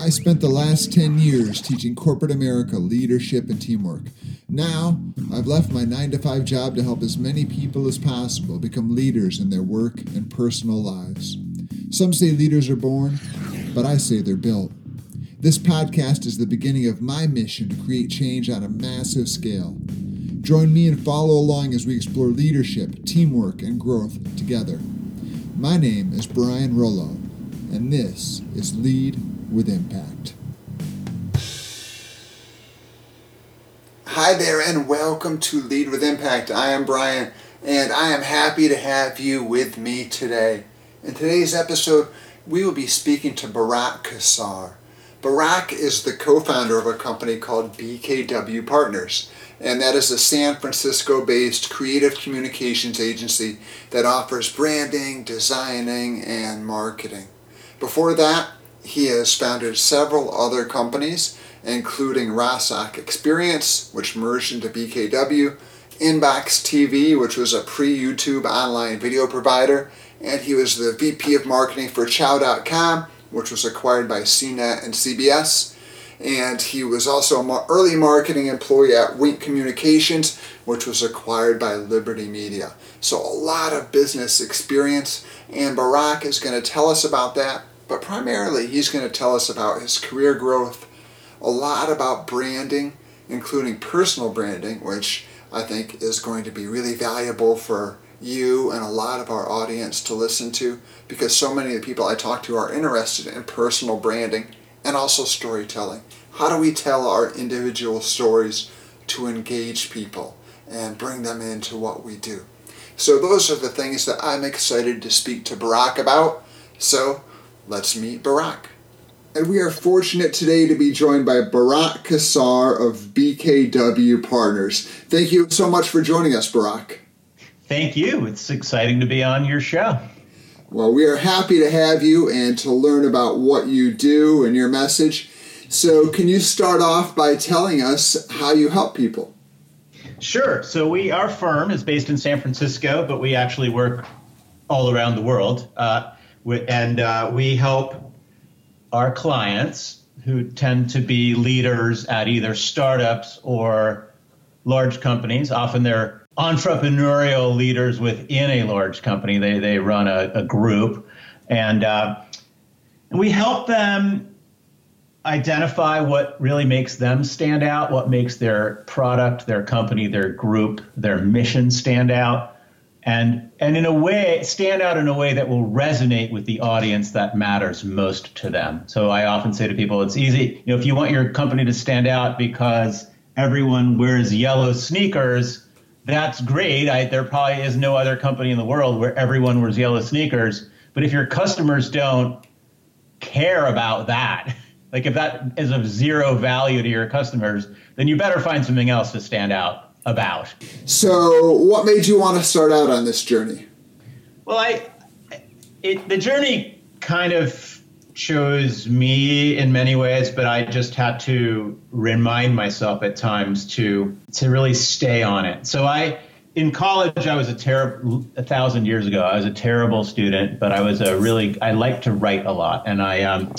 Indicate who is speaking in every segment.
Speaker 1: I spent the last 10 years teaching corporate America leadership and teamwork. Now, I've left my 9 to 5 job to help as many people as possible become leaders in their work and personal lives. Some say leaders are born, but I say they're built. This podcast is the beginning of my mission to create change on a massive scale. Join me and follow along as we explore leadership, teamwork, and growth together. My name is Brian Rollo, and this is Lead with Impact. Hi there, and welcome to Lead with Impact. I am Brian, and I am happy to have you with me today. In today's episode, we will be speaking to Barak Kassar. Barak is the co founder of a company called BKW Partners, and that is a San Francisco based creative communications agency that offers branding, designing, and marketing. Before that, he has founded several other companies, including Rasak Experience, which merged into BKW, Inbox TV, which was a pre YouTube online video provider, and he was the VP of marketing for Chow.com, which was acquired by CNET and CBS. And he was also an early marketing employee at Wink Communications, which was acquired by Liberty Media. So, a lot of business experience, and Barak is going to tell us about that but primarily, he's going to tell us about his career growth, a lot about branding, including personal branding, which I think is going to be really valuable for you and a lot of our audience to listen to because so many of the people I talk to are interested in personal branding and also storytelling. How do we tell our individual stories to engage people and bring them into what we do? So, those are the things that I'm excited to speak to Barak about. So, let's meet Barak. And we are fortunate today to be joined by Barak Kassar of BKW Partners. Thank you so much for joining us, Barak.
Speaker 2: Thank you. It's exciting to be on your show.
Speaker 1: Well, we are happy to have you and to learn about what you do and your message. So, can you start off by telling us how you help people?
Speaker 2: Sure. So, we our firm is based in San Francisco, but we actually work all around the world. Uh, and uh, we help our clients who tend to be leaders at either startups or large companies. Often they're entrepreneurial leaders within a large company. They, they run a, a group. And, uh, we help them identify what really makes them stand out, what makes their product, their company, their group, their mission stand out and and in a way stand out in a way that will resonate with the audience that matters most to them. So I often say to people, it's easy, you know, if you want your company to stand out because everyone wears yellow sneakers, that's great. I, there probably is no other company in the world where everyone wears yellow sneakers. But if your customers don't care about that, like if that is of zero value to your customers, then you better find something else to stand out about.
Speaker 1: So, what made you want to start out on this journey?
Speaker 2: Well, I it, the journey kind of chose me in many ways, but I just had to remind myself at times to to really stay on it. So I in college I was a terrible a thousand years ago I was a terrible student, but I was a really I liked to write a lot, and I um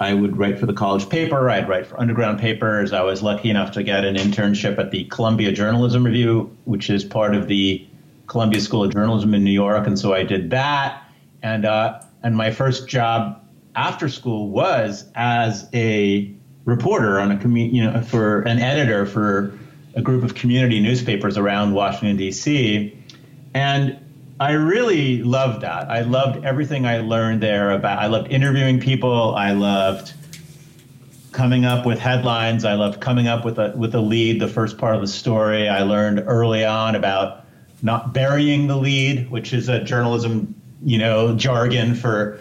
Speaker 2: I would write for the college paper. I'd write for underground papers. I was lucky enough to get an internship at the Columbia Journalism Review, which is part of the Columbia School of Journalism in New York, and so I did that. And uh, and my first job after school was as a reporter on a commu- you know for an editor for a group of community newspapers around Washington D.C. And I really loved that. I loved everything I learned there about I loved interviewing people. I loved coming up with headlines. I loved coming up with a with a lead, the first part of the story. I learned early on about not burying the lead, which is a journalism, you know, jargon for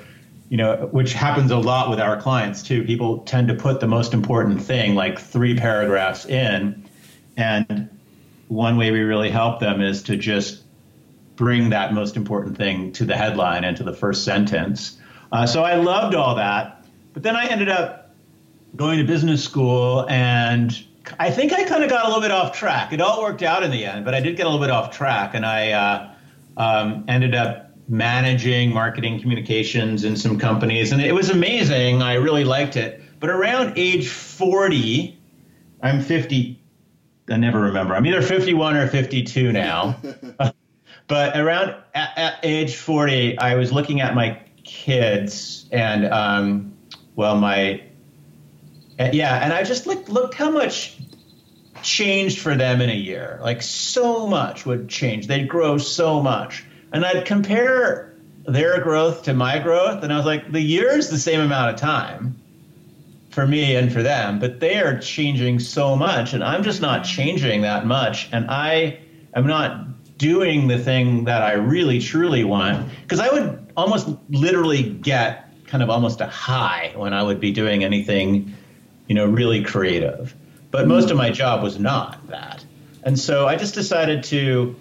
Speaker 2: you know, which happens a lot with our clients too. People tend to put the most important thing, like three paragraphs in. And one way we really help them is to just bring that most important thing to the headline and to the first sentence. Uh, so I loved all that. But then I ended up going to business school and I think I kind of got a little bit off track. It all worked out in the end, but I did get a little bit off track and I uh, um, ended up managing marketing communications in some companies, and it was amazing. I really liked it. But around age 40, I'm 50. I never remember. I'm either 51 or 52 now. but around at, at, age 40, I was looking at my kids and, um, well, my, yeah, and I just looked, looked how much changed for them in a year. Like so much would change. They'd grow so much. And I'd compare their growth to my growth, and I was like, the year is the same amount of time for me and for them, but they are changing so much, and I'm just not changing that much. And I am not doing the thing that I really truly want because I would almost literally get kind of almost a high when I would be doing anything, you know, really creative. But mm-hmm. most of my job was not that. And so I just decided to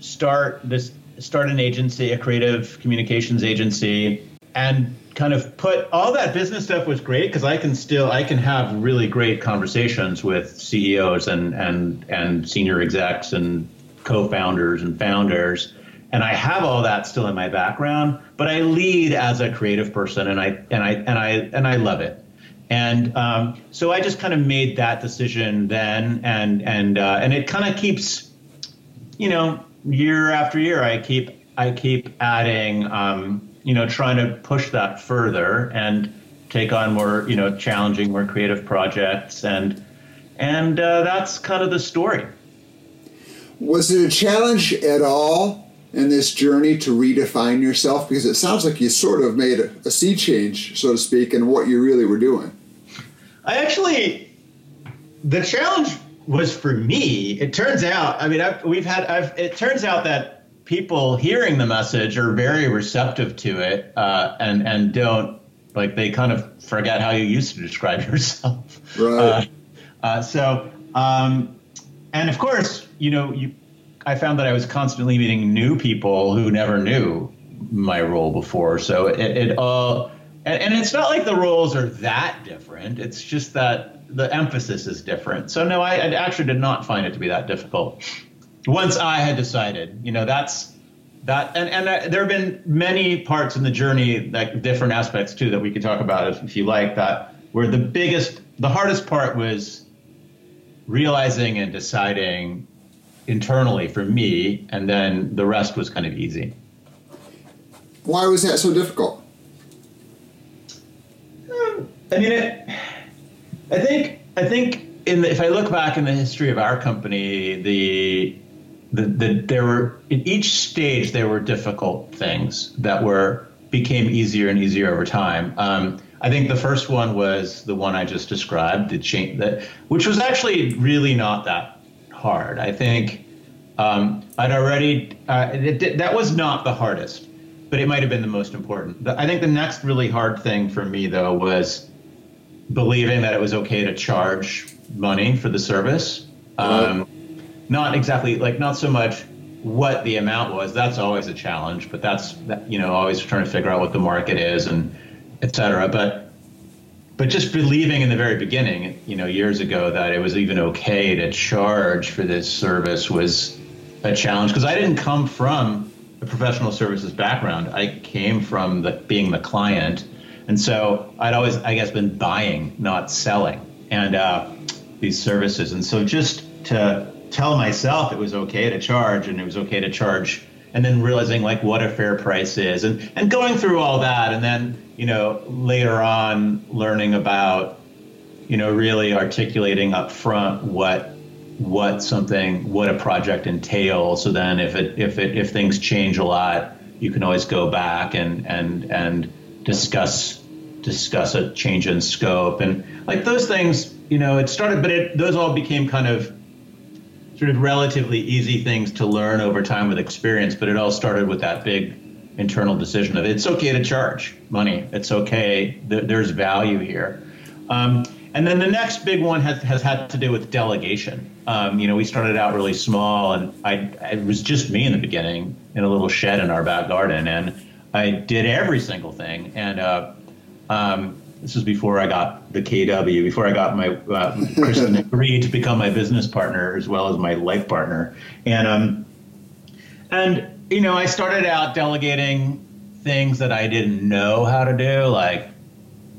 Speaker 2: start this start an agency, a creative communications agency, and kind of put all that business stuff was great because I can still I can have really great conversations with CEOs and and and senior execs and co-founders and founders and I have all that still in my background but I lead as a creative person and I and I and I and I love it and um, so I just kind of made that decision then and and uh, and it kind of keeps you know year after year, I keep I keep adding, um, you know, trying to push that further and take on more, you know, challenging, more creative projects, and and uh, that's kind of the story.
Speaker 1: Was it a challenge at all in this journey to redefine yourself? Because it sounds like you sort of made a, a sea change, so to speak, in what you really were doing.
Speaker 2: I actually, the challenge was for me. It turns out, I mean, I've, we've had, I've, it turns out that people hearing the message are very receptive to it uh, and and don't like they kind of forget how you used to describe yourself.
Speaker 1: Right. Uh,
Speaker 2: uh, so, um, and of course, you know, you, I found that I was constantly meeting new people who never knew my role before. So it, it all, and, and it's not like the roles are that different. It's just that the emphasis is different. So no, I, I, actually did not find it to be that difficult. Once I had decided, you know, that's that, and and there have been many parts in the journey, like different aspects too, that we could talk about if, if you like. That where the biggest, the hardest part was realizing and deciding internally for me, and then the rest was kind of easy.
Speaker 1: Why was that so difficult?
Speaker 2: Um, I mean, it I think I think in the, if I look back in the history of our company, the, the the there were in each stage there were difficult things that were became easier and easier over time. Um, I think the first one was the one I just described, the change that, which was actually really not that hard. I think um, I'd already uh, it, that was not the hardest, but it might have been the most important. I think the next really hard thing for me though was believing that it was okay to charge money for the service. Um, not exactly like not so much what the amount was. That's always a challenge, but that's you know always trying to figure out what the market is and et cetera. But but just believing in the very beginning, you know, years ago that it was even okay to charge for this service was a challenge because I didn't come from a professional services background. I came from the being the client and so I'd always, I guess, been buying, not selling, and uh, these services. And so just to tell myself it was okay to charge, and it was okay to charge, and then realizing like what a fair price is, and and going through all that, and then you know later on learning about, you know, really articulating up front what what something what a project entails. So then if it if it if things change a lot you can always go back and and and discuss discuss a change in scope. And like those things you know it started but it those all became kind of sort of relatively easy things to learn over time with experience but it all started with that big internal decision of it's okay to charge money. It's okay. Th- there's value here. Um, and then the next big one has, has had to do with delegation. Um, you know we started out really small and I, it was just me in the beginning in a little shed in our back garden and i did every single thing. And uh, um, this was before I got the KW, before I got my uh, Kristen agreed to become my business partner as well as my life partner, and um, and you know, I started out delegating things that I didn't know how to do, like,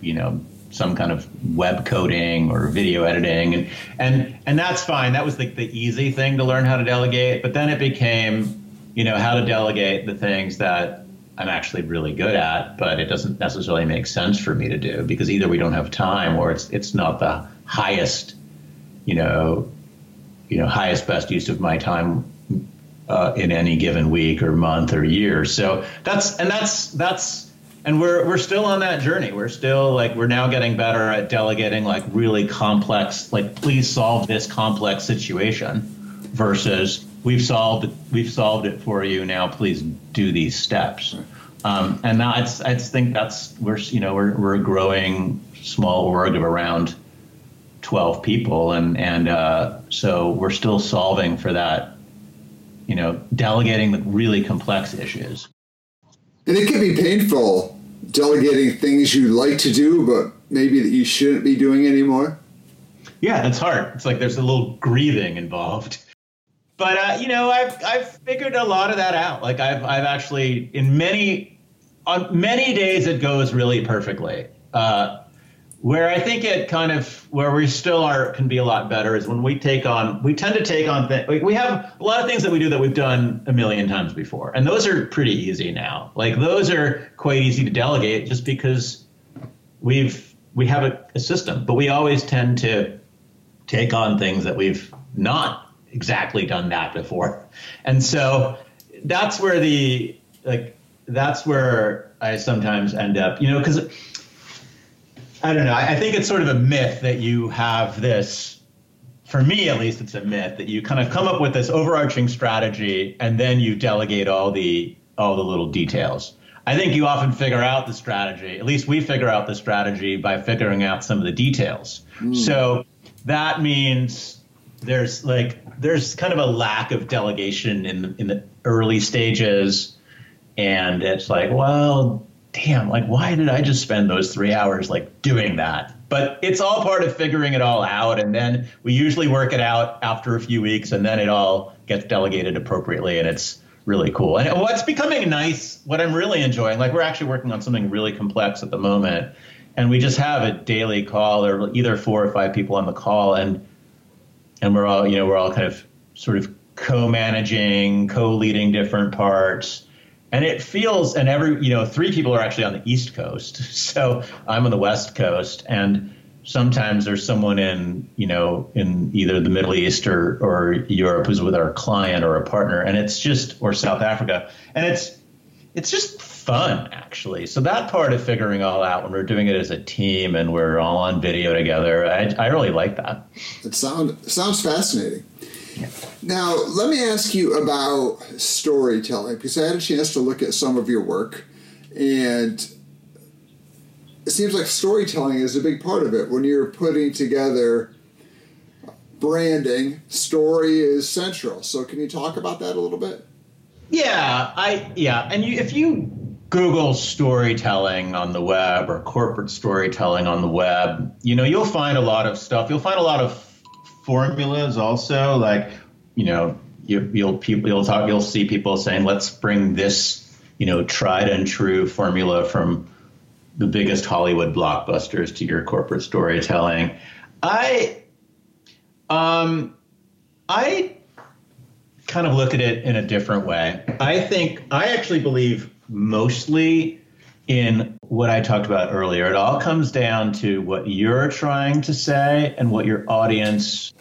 Speaker 2: you know, some kind of web coding or video editing and and and that's fine. That was the, the easy thing to learn how to delegate but then it became you know how to delegate the things that i'm actually really good at but it doesn't necessarily make sense for me to do because either we don't have time or it's it's not the highest you know you know highest best use of my time uh, in any given week or month or year so that's and that's that's and we're we're still on that journey. We're still like we're now getting better at delegating like really complex, like please solve this complex situation, versus we've solved it, we've solved it for you. Now please do these steps. Um, and that's I think that's we're you know we're we're a growing small org of around 12 people and and uh, so we're still solving for that you know delegating the really complex issues
Speaker 1: and it can be painful delegating things you like to do, but maybe that you shouldn't be doing anymore.
Speaker 2: Yeah, it's hard. It's like there's a little grieving involved. But uh, you know, I've I've figured a lot of that out. Like I've I've actually in many on many days it goes really perfectly. Uh, where I think it kind of where we still are can be a lot better is when we take on we tend to take on things we have a lot of things that we do that we've done a million times before and those are pretty easy now. Like those are quite easy to delegate just because we've we have a, a system but we always tend to take on things that we've not exactly done that before. And so that's where the like that's where I sometimes end up you know because I don't know. I think it's sort of a myth that you have this. For me, at least, it's a myth that you kind of come up with this overarching strategy and then you delegate all the all the little details. I think you often figure out the strategy. At least we figure out the strategy by figuring out some of the details. Mm. So that means there's like there's kind of a lack of delegation in the, in the early stages, and it's like, well, damn, like, why did I just spend those three hours like doing that? But it's all part of figuring it all out. And then we usually work it out after a few weeks and then it all gets delegated appropriately. And it's really cool. And what's becoming nice, what I'm really enjoying, like, we're actually working on something really complex at the moment. And we just have a daily call or either four or five people on the call. And, and we're all, you know, we're all kind of sort of co-managing, co-leading different parts and it feels and every you know three people are actually on the east coast. So i'm on the west coast. And sometimes there's someone in you know in either the middle east or or europe who's with our client or a partner. And it's just or south africa. And it's it's just fun actually. So that part of figuring all out when we're doing it as a team and we're all on video together i, I really like that.
Speaker 1: It sound, sounds fascinating now, let me ask you about storytelling because I had a chance to look at some of your work, and it seems like storytelling is a big part of it. When you're putting together branding, story is central. So, can you talk about that a little bit?
Speaker 2: Yeah, I yeah, and you, if you Google storytelling on the web or corporate storytelling on the web, you know, you'll find a lot of stuff. You'll find a lot of formulas also like you know you, will people you'll talk you'll see people saying let's bring this you know tried and true formula from the biggest Hollywood blockbusters to your corporate storytelling. I um I kind of look at it in a different way. I think I actually believe mostly in what I talked about earlier. It all comes down to what you're trying to say and what your audience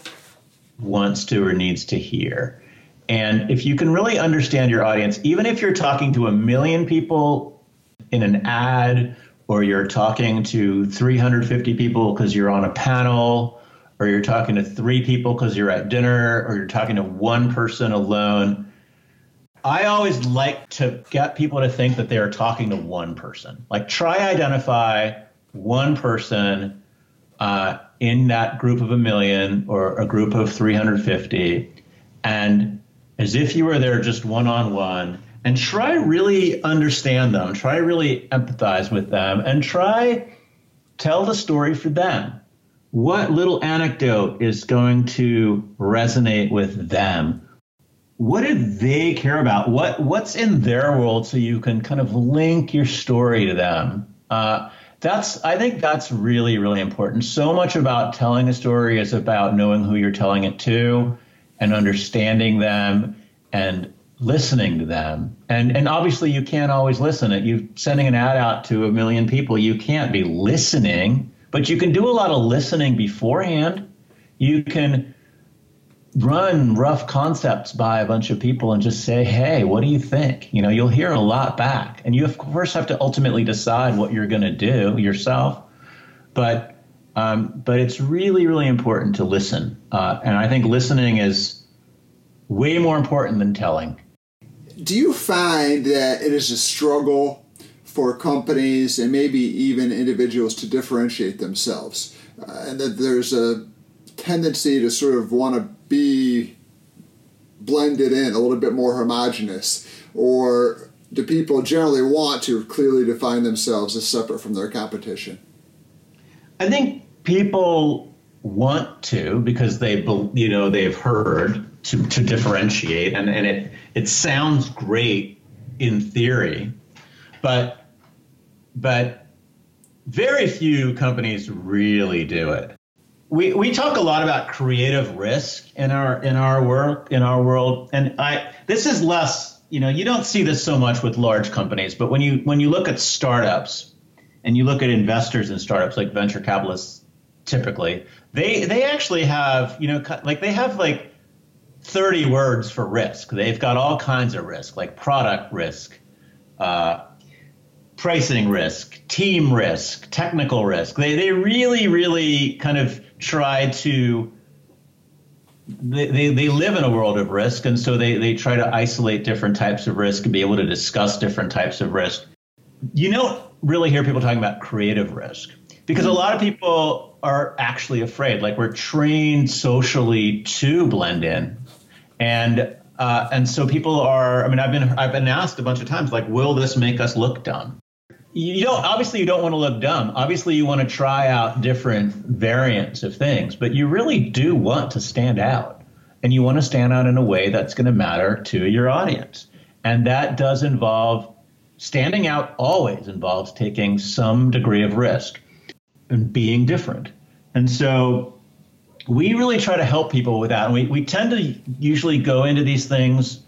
Speaker 2: wants to or needs to hear. And if you can really understand your audience, even if you're talking to a million people in an ad, or you're talking to 350 people because you're on a panel, or you're talking to three people because you're at dinner, or you're talking to one person alone, I always like to get people to think that they are talking to one person. Like, try identify one person uh, in that group of a million or a group of 350, and as if you were there just one on one, and try really understand them, try really empathize with them, and try tell the story for them. What little anecdote is going to resonate with them? What do they care about? What what's in their world so you can kind of link your story to them. Uh, that's I think that's really really important. So much about telling a story is about knowing who you're telling it to and understanding them and listening to them. And and obviously you can't always listen. It you sending an ad out to a million people, you can't be listening, but you can do a lot of listening beforehand. You can run rough concepts by a bunch of people and just say, hey, what do you think? You know, you'll hear a lot back. And you, of course, have to ultimately decide what you're going to do yourself. But um, but it's really, really important to listen. Uh, and I think listening is way more important than telling.
Speaker 1: Do you find that it is a struggle for companies and maybe even individuals to differentiate themselves? Uh, and that there's a tendency to sort of want to be blended in a little bit more homogenous? Or do people generally want to clearly define themselves as separate from their competition?
Speaker 2: I think people want to because they you know they've heard to, to differentiate and, and it it sounds great in theory but but very few companies really do it we, we talk a lot about creative risk in our in our work in our world. And i this is less you know you don't see this so much with large companies but when you when you look at startups and you look at investors in startups like venture capitalists typically they they actually have you know like they have like 30 words for risk. They've got all kinds of risk like product risk uh, pricing risk team risk technical risk. They, they really really kind of try to they, they, they live in a world of risk and so they, they try to isolate different types of risk and be able to discuss different types of risk. You don't really hear people talking about creative risk because a lot of people are actually afraid. Like we're trained socially to blend in and uh, and so people are i mean i've been i've been asked a bunch of times like will this make us look dumb you don't obviously you don't want to look dumb. Obviously you want to try out different variants of things but you really do want to stand out. And you want to stand out in a way that's going to matter to your audience. And that does involve standing out always involves taking some degree of risk and being different. And so we really try to help people with that. And we, we tend to usually go into these things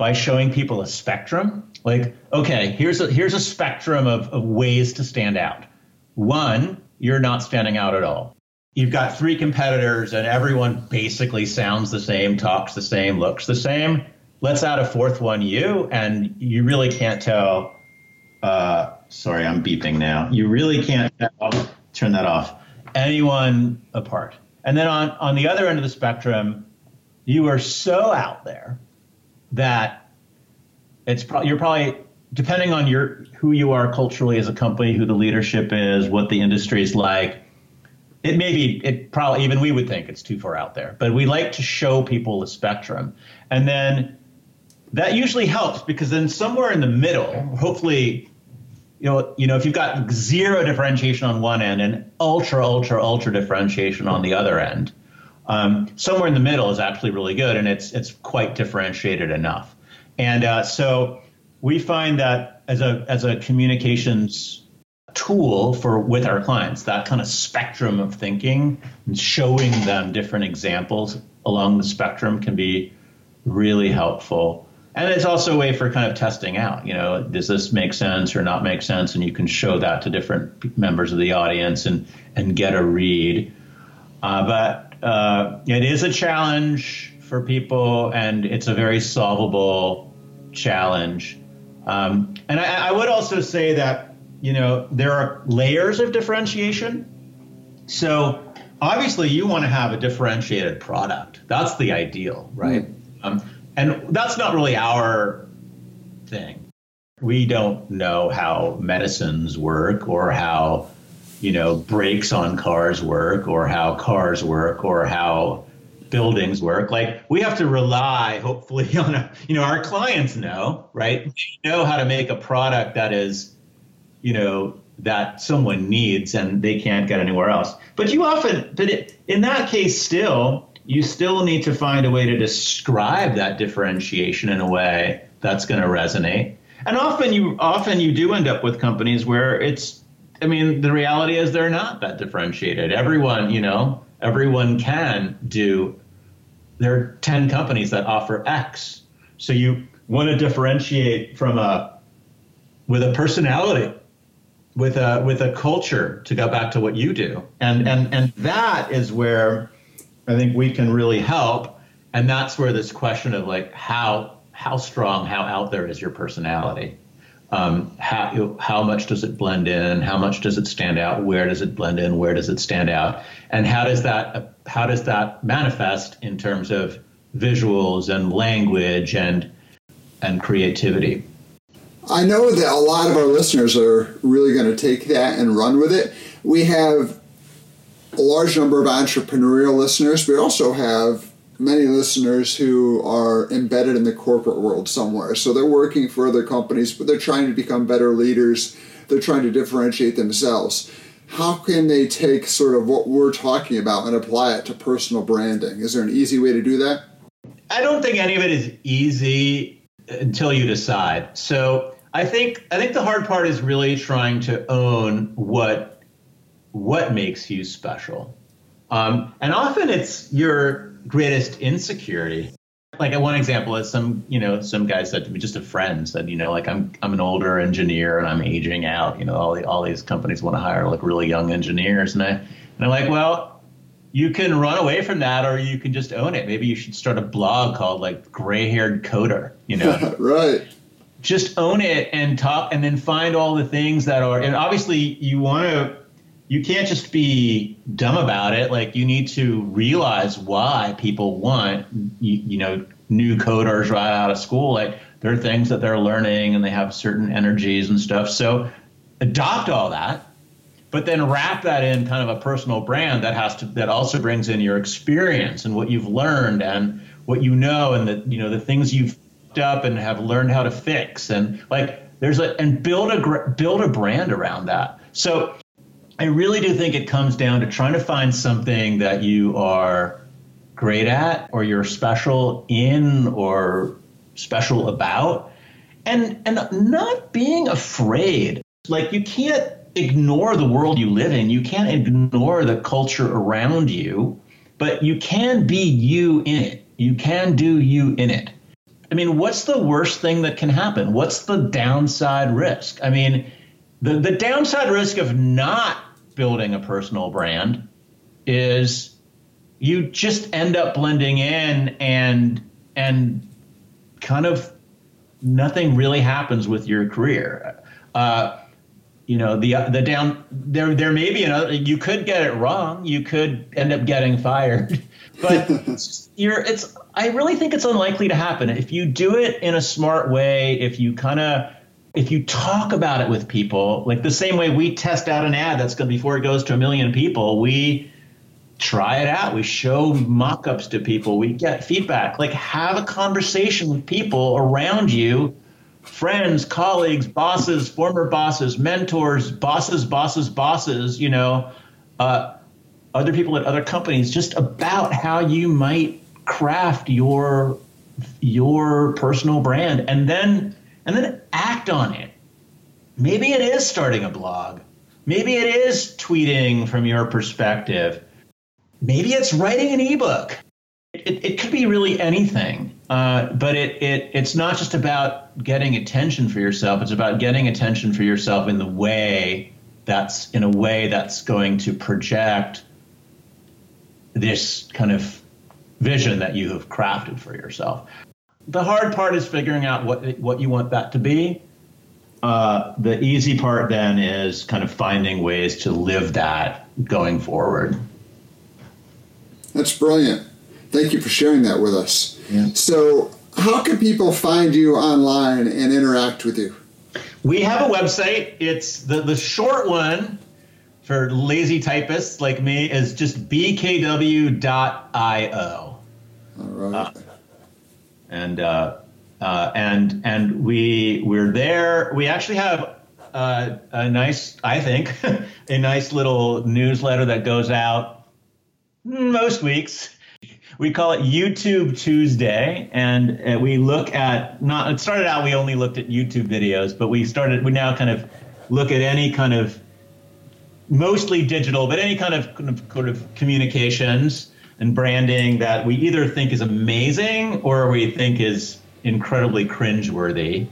Speaker 2: by showing people a spectrum like, okay, here's a here's a spectrum of, of ways to stand out. One, you're not standing out at all. You've got three competitors and everyone basically sounds the same, talks the same, looks the same. Let's add a fourth one, you, and you really can't tell. Uh, sorry, I'm beeping now. You really can't tell, turn that off. Anyone apart. And then on, on the other end of the spectrum, you are so out there that it's probably you're probably depending on your who you are culturally as a company, who the leadership is, what the industry is like. It may be it probably even we would think it's too far out there, but we like to show people the spectrum, and then that usually helps because then somewhere in the middle, hopefully, you know, you know, if you've got zero differentiation on one end and ultra, ultra, ultra differentiation on the other end, um, somewhere in the middle is actually really good, and it's it's quite differentiated enough. And uh, so we find that as a as a communications tool for with our clients, that kind of spectrum of thinking and showing them different examples along the spectrum can be really helpful. And it's also a way for kind of testing out, you know, does this make sense or not make sense? And you can show that to different members of the audience and and get a read. Uh, but uh, it is a challenge for people, and it's a very solvable challenge. Um, and I, I would also say that you know there are layers of differentiation. So obviously you want to have a differentiated product. That's the ideal, right? Mm. Um, and that's not really our thing. We don't know how medicines work or how you know brakes on cars work or how cars work or how buildings work. Like we have to rely, hopefully, on a, you know our clients know, right? They know how to make a product that is, you know, that someone needs and they can't get anywhere else. But you often, but it, in that case, still, you still need to find a way to describe that differentiation in a way that's going to resonate. And often you often you do end up with companies where it's I mean the reality is they're not that differentiated. Everyone, you know, everyone can do there are 10 companies that offer X. So you want to differentiate from a with a personality with a with a culture to go back to what you do. And and and that is where I think we can really help. And that's where this question of like how how strong, how out there is your personality? Um, how how much does it blend in? How much does it stand out? Where does it blend in? Where does it stand out? And how does that how does that manifest in terms of visuals and language and and creativity?
Speaker 1: I know that a lot of our listeners are really going to take that and run with it. We have a large number of entrepreneurial listeners. We also have many listeners who are embedded in the corporate world somewhere. So they're working for other companies, but they're trying to become better leaders. They're trying to differentiate themselves. How can they take sort of what we're talking about and apply it to personal branding? Is there an easy way to do that?
Speaker 2: I don't think any of it is easy until you decide. So I think I think the hard part is really trying to own what what makes you special. Um, and often it's your greatest insecurity. Like one example is some, you know, some guy said to me, just a friend said, you know, like I'm I'm an older engineer and I'm aging out. You know, all the, all these companies want to hire like really young engineers, and I and I'm like, well, you can run away from that or you can just own it. Maybe you should start a blog called like Gray Haired Coder. You know,
Speaker 1: right?
Speaker 2: Just own it and talk, and then find all the things that are. And obviously, you want to you can't just be dumb about it. Like you need to realize why people want you, you, know new coders right out of school. Like there are things that they're learning and they have certain energies and stuff. So adopt all that, but then wrap that in kind of a personal brand that has to that also brings in your experience and what you've learned and what you know and the you know the things you've up and have learned how to fix and like there's a and build a build a brand around that. So I really do think it comes down to trying to find something that you are great at or you're special in or special about and and not being afraid. Like you can't ignore the world you live in. You can't ignore the culture around you, but you can be you in it. You can do you in it. I mean, what's the worst thing that can happen? What's the downside risk? I mean, the, the downside risk of not building a personal brand is you just end up blending in and and kind of nothing really happens with your career. Uh, you know the the down there there may be another you could get it wrong. You could end up getting fired. But you're it's I really think it's unlikely to happen. If you do it in a smart way if you kind of if you talk about it with people, like the same way we test out an ad that's going to, before it goes to a million people, we try it out. We show mock-ups to people. We get feedback. Like have a conversation with people around you, friends, colleagues, bosses, former bosses, mentors, bosses, bosses, bosses, you know, uh, other people at other companies just about how you might craft your your personal brand and then and then act on it. Maybe it is starting a blog. Maybe it is tweeting from your perspective. Maybe it's writing an ebook. It, it could be really anything, uh, but it, it it's not just about getting attention for yourself. It's about getting attention for yourself in the way that's in a way that's going to project this kind of vision that you have crafted for yourself the hard part is figuring out what what you want that to be. Uh, the easy part then is kind of finding ways to live that going forward.
Speaker 1: That's brilliant. Thank you for sharing that with us.
Speaker 2: Yeah.
Speaker 1: So, how can people find you online and interact with you?
Speaker 2: We have a website. It's the, the short one for lazy typists like me is just bkw.io.
Speaker 1: All right. Uh,
Speaker 2: and uh, uh, and and we we're there. We actually have uh, a nice, I think, a nice little newsletter that goes out most weeks. we call it YouTube Tuesday, and uh, we look at not. It started out we only looked at YouTube videos, but we started. We now kind of look at any kind of mostly digital, but any kind of, kind of, kind of communications and branding that we either think is amazing or we think is incredibly cringeworthy.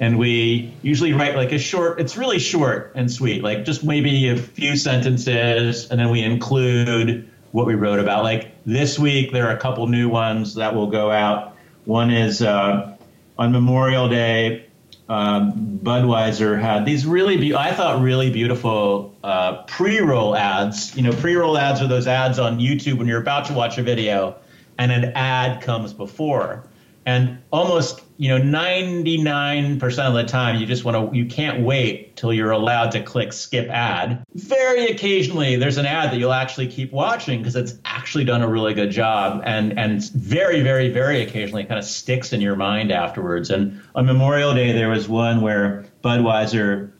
Speaker 2: And we usually write like a short, it's really short and sweet, like just maybe a few sentences, and then we include what we wrote about. Like this week, there are a couple new ones that will go out. One is uh, on Memorial Day, um, Budweiser had these really, be- I thought, really beautiful uh, pre-roll ads. You know, pre-roll ads are those ads on YouTube when you're about to watch a video, and an ad comes before and almost you know 99% of the time you just want to you can't wait till you're allowed to click skip ad. Very occasionally there's an ad that you'll actually keep watching because it's actually done a really good job and and very very very occasionally it kind of sticks in your mind afterwards. And on memorial day there was one where budweiser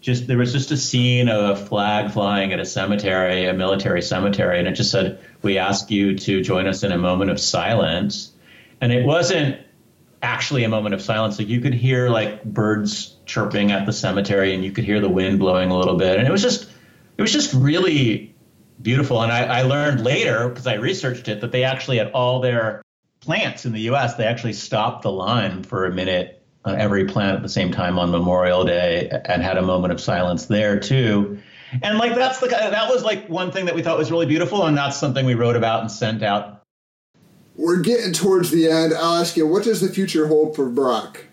Speaker 2: just there was just a scene of a flag flying at a cemetery a military cemetery and it just said we ask you to join us in a moment of silence. And it wasn't actually a moment of silence. Like you could hear like birds chirping at the cemetery, and you could hear the wind blowing a little bit, and it was just it was just really beautiful. And I, I learned later because I researched it that they actually had all their plants in the U.S. They actually stopped the line for a minute on every plant at the same time on Memorial Day and had a moment of silence there too. And like that's the that was like one thing that we thought was really beautiful, and that's something we wrote about and sent out
Speaker 1: we're getting towards the end. I'll ask you, what does the future hold for Brock?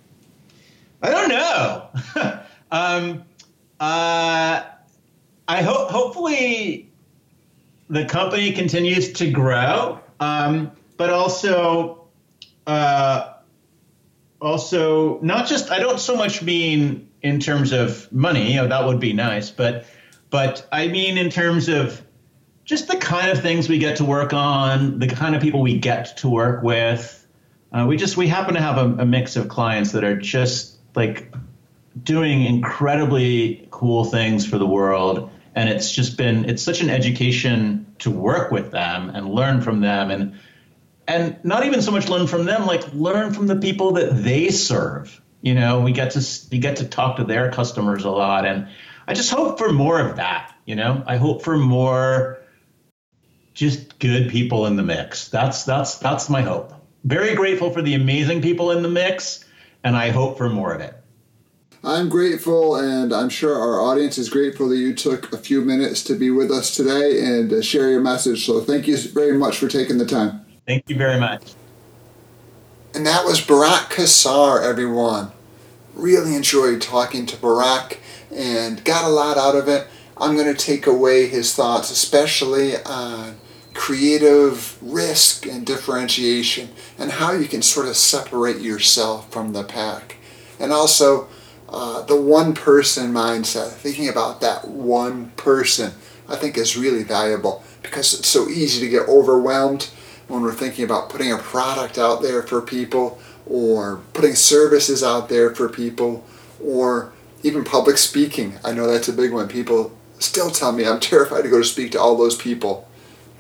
Speaker 2: I don't know. um, uh, I hope hopefully the company continues to grow, um, but also uh, also not just I don't so much mean in terms of money. You know, that would be nice, but but I mean in terms of just the kind of things we get to work on, the kind of people we get to work with. Uh, we just we happen to have a, a mix of clients that are just like doing incredibly cool things for the world. And it's just been it's such an education to work with them and learn from them. And and not even so much learn from them like learn from the people that they serve. You know we get to we get to talk to their customers a lot. And i just hope for more of that you know? I hope for more just good people in the mix. That's that's that's my hope. Very grateful for the amazing people in the mix, and I hope for more of it.
Speaker 1: I'm grateful, and I'm sure our audience is grateful that you took a few minutes to be with us today and uh, share your message. So, thank you very much for taking the time.
Speaker 2: Thank you very much.
Speaker 1: And that was Barak Kassar, everyone. Really enjoyed talking to Barak and got a lot out of it. I'm going to take away his thoughts, especially on creative risk and differentiation and how you can sort of separate yourself from the pack. And also uh, the one person mindset, thinking about that one person, I think is really valuable because it's so easy to get overwhelmed when we're thinking about putting a product out there for people or putting services out there for people or even public speaking. I know that's a big one. People still tell me I'm terrified to go to speak to all those people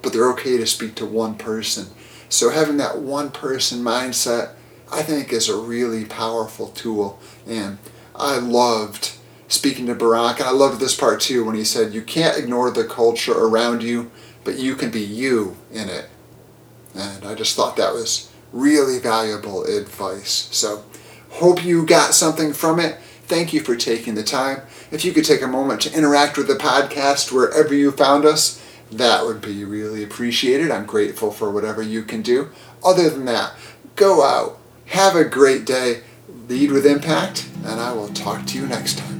Speaker 1: but they're okay to speak to one person. So having that one person mindset, I think, is a really powerful tool. And I loved speaking to Barak, and I loved this part too when he said, You can't ignore the culture around you, but you can be you in it. And I just thought that was really valuable advice. So, hope you got something from it. Thank you for taking the time. If you could take a moment to interact with the podcast wherever you found us, that would be really appreciated. I'm grateful for whatever you can do. Other than that, go out, have a great day, lead with impact, and I will talk to you next time.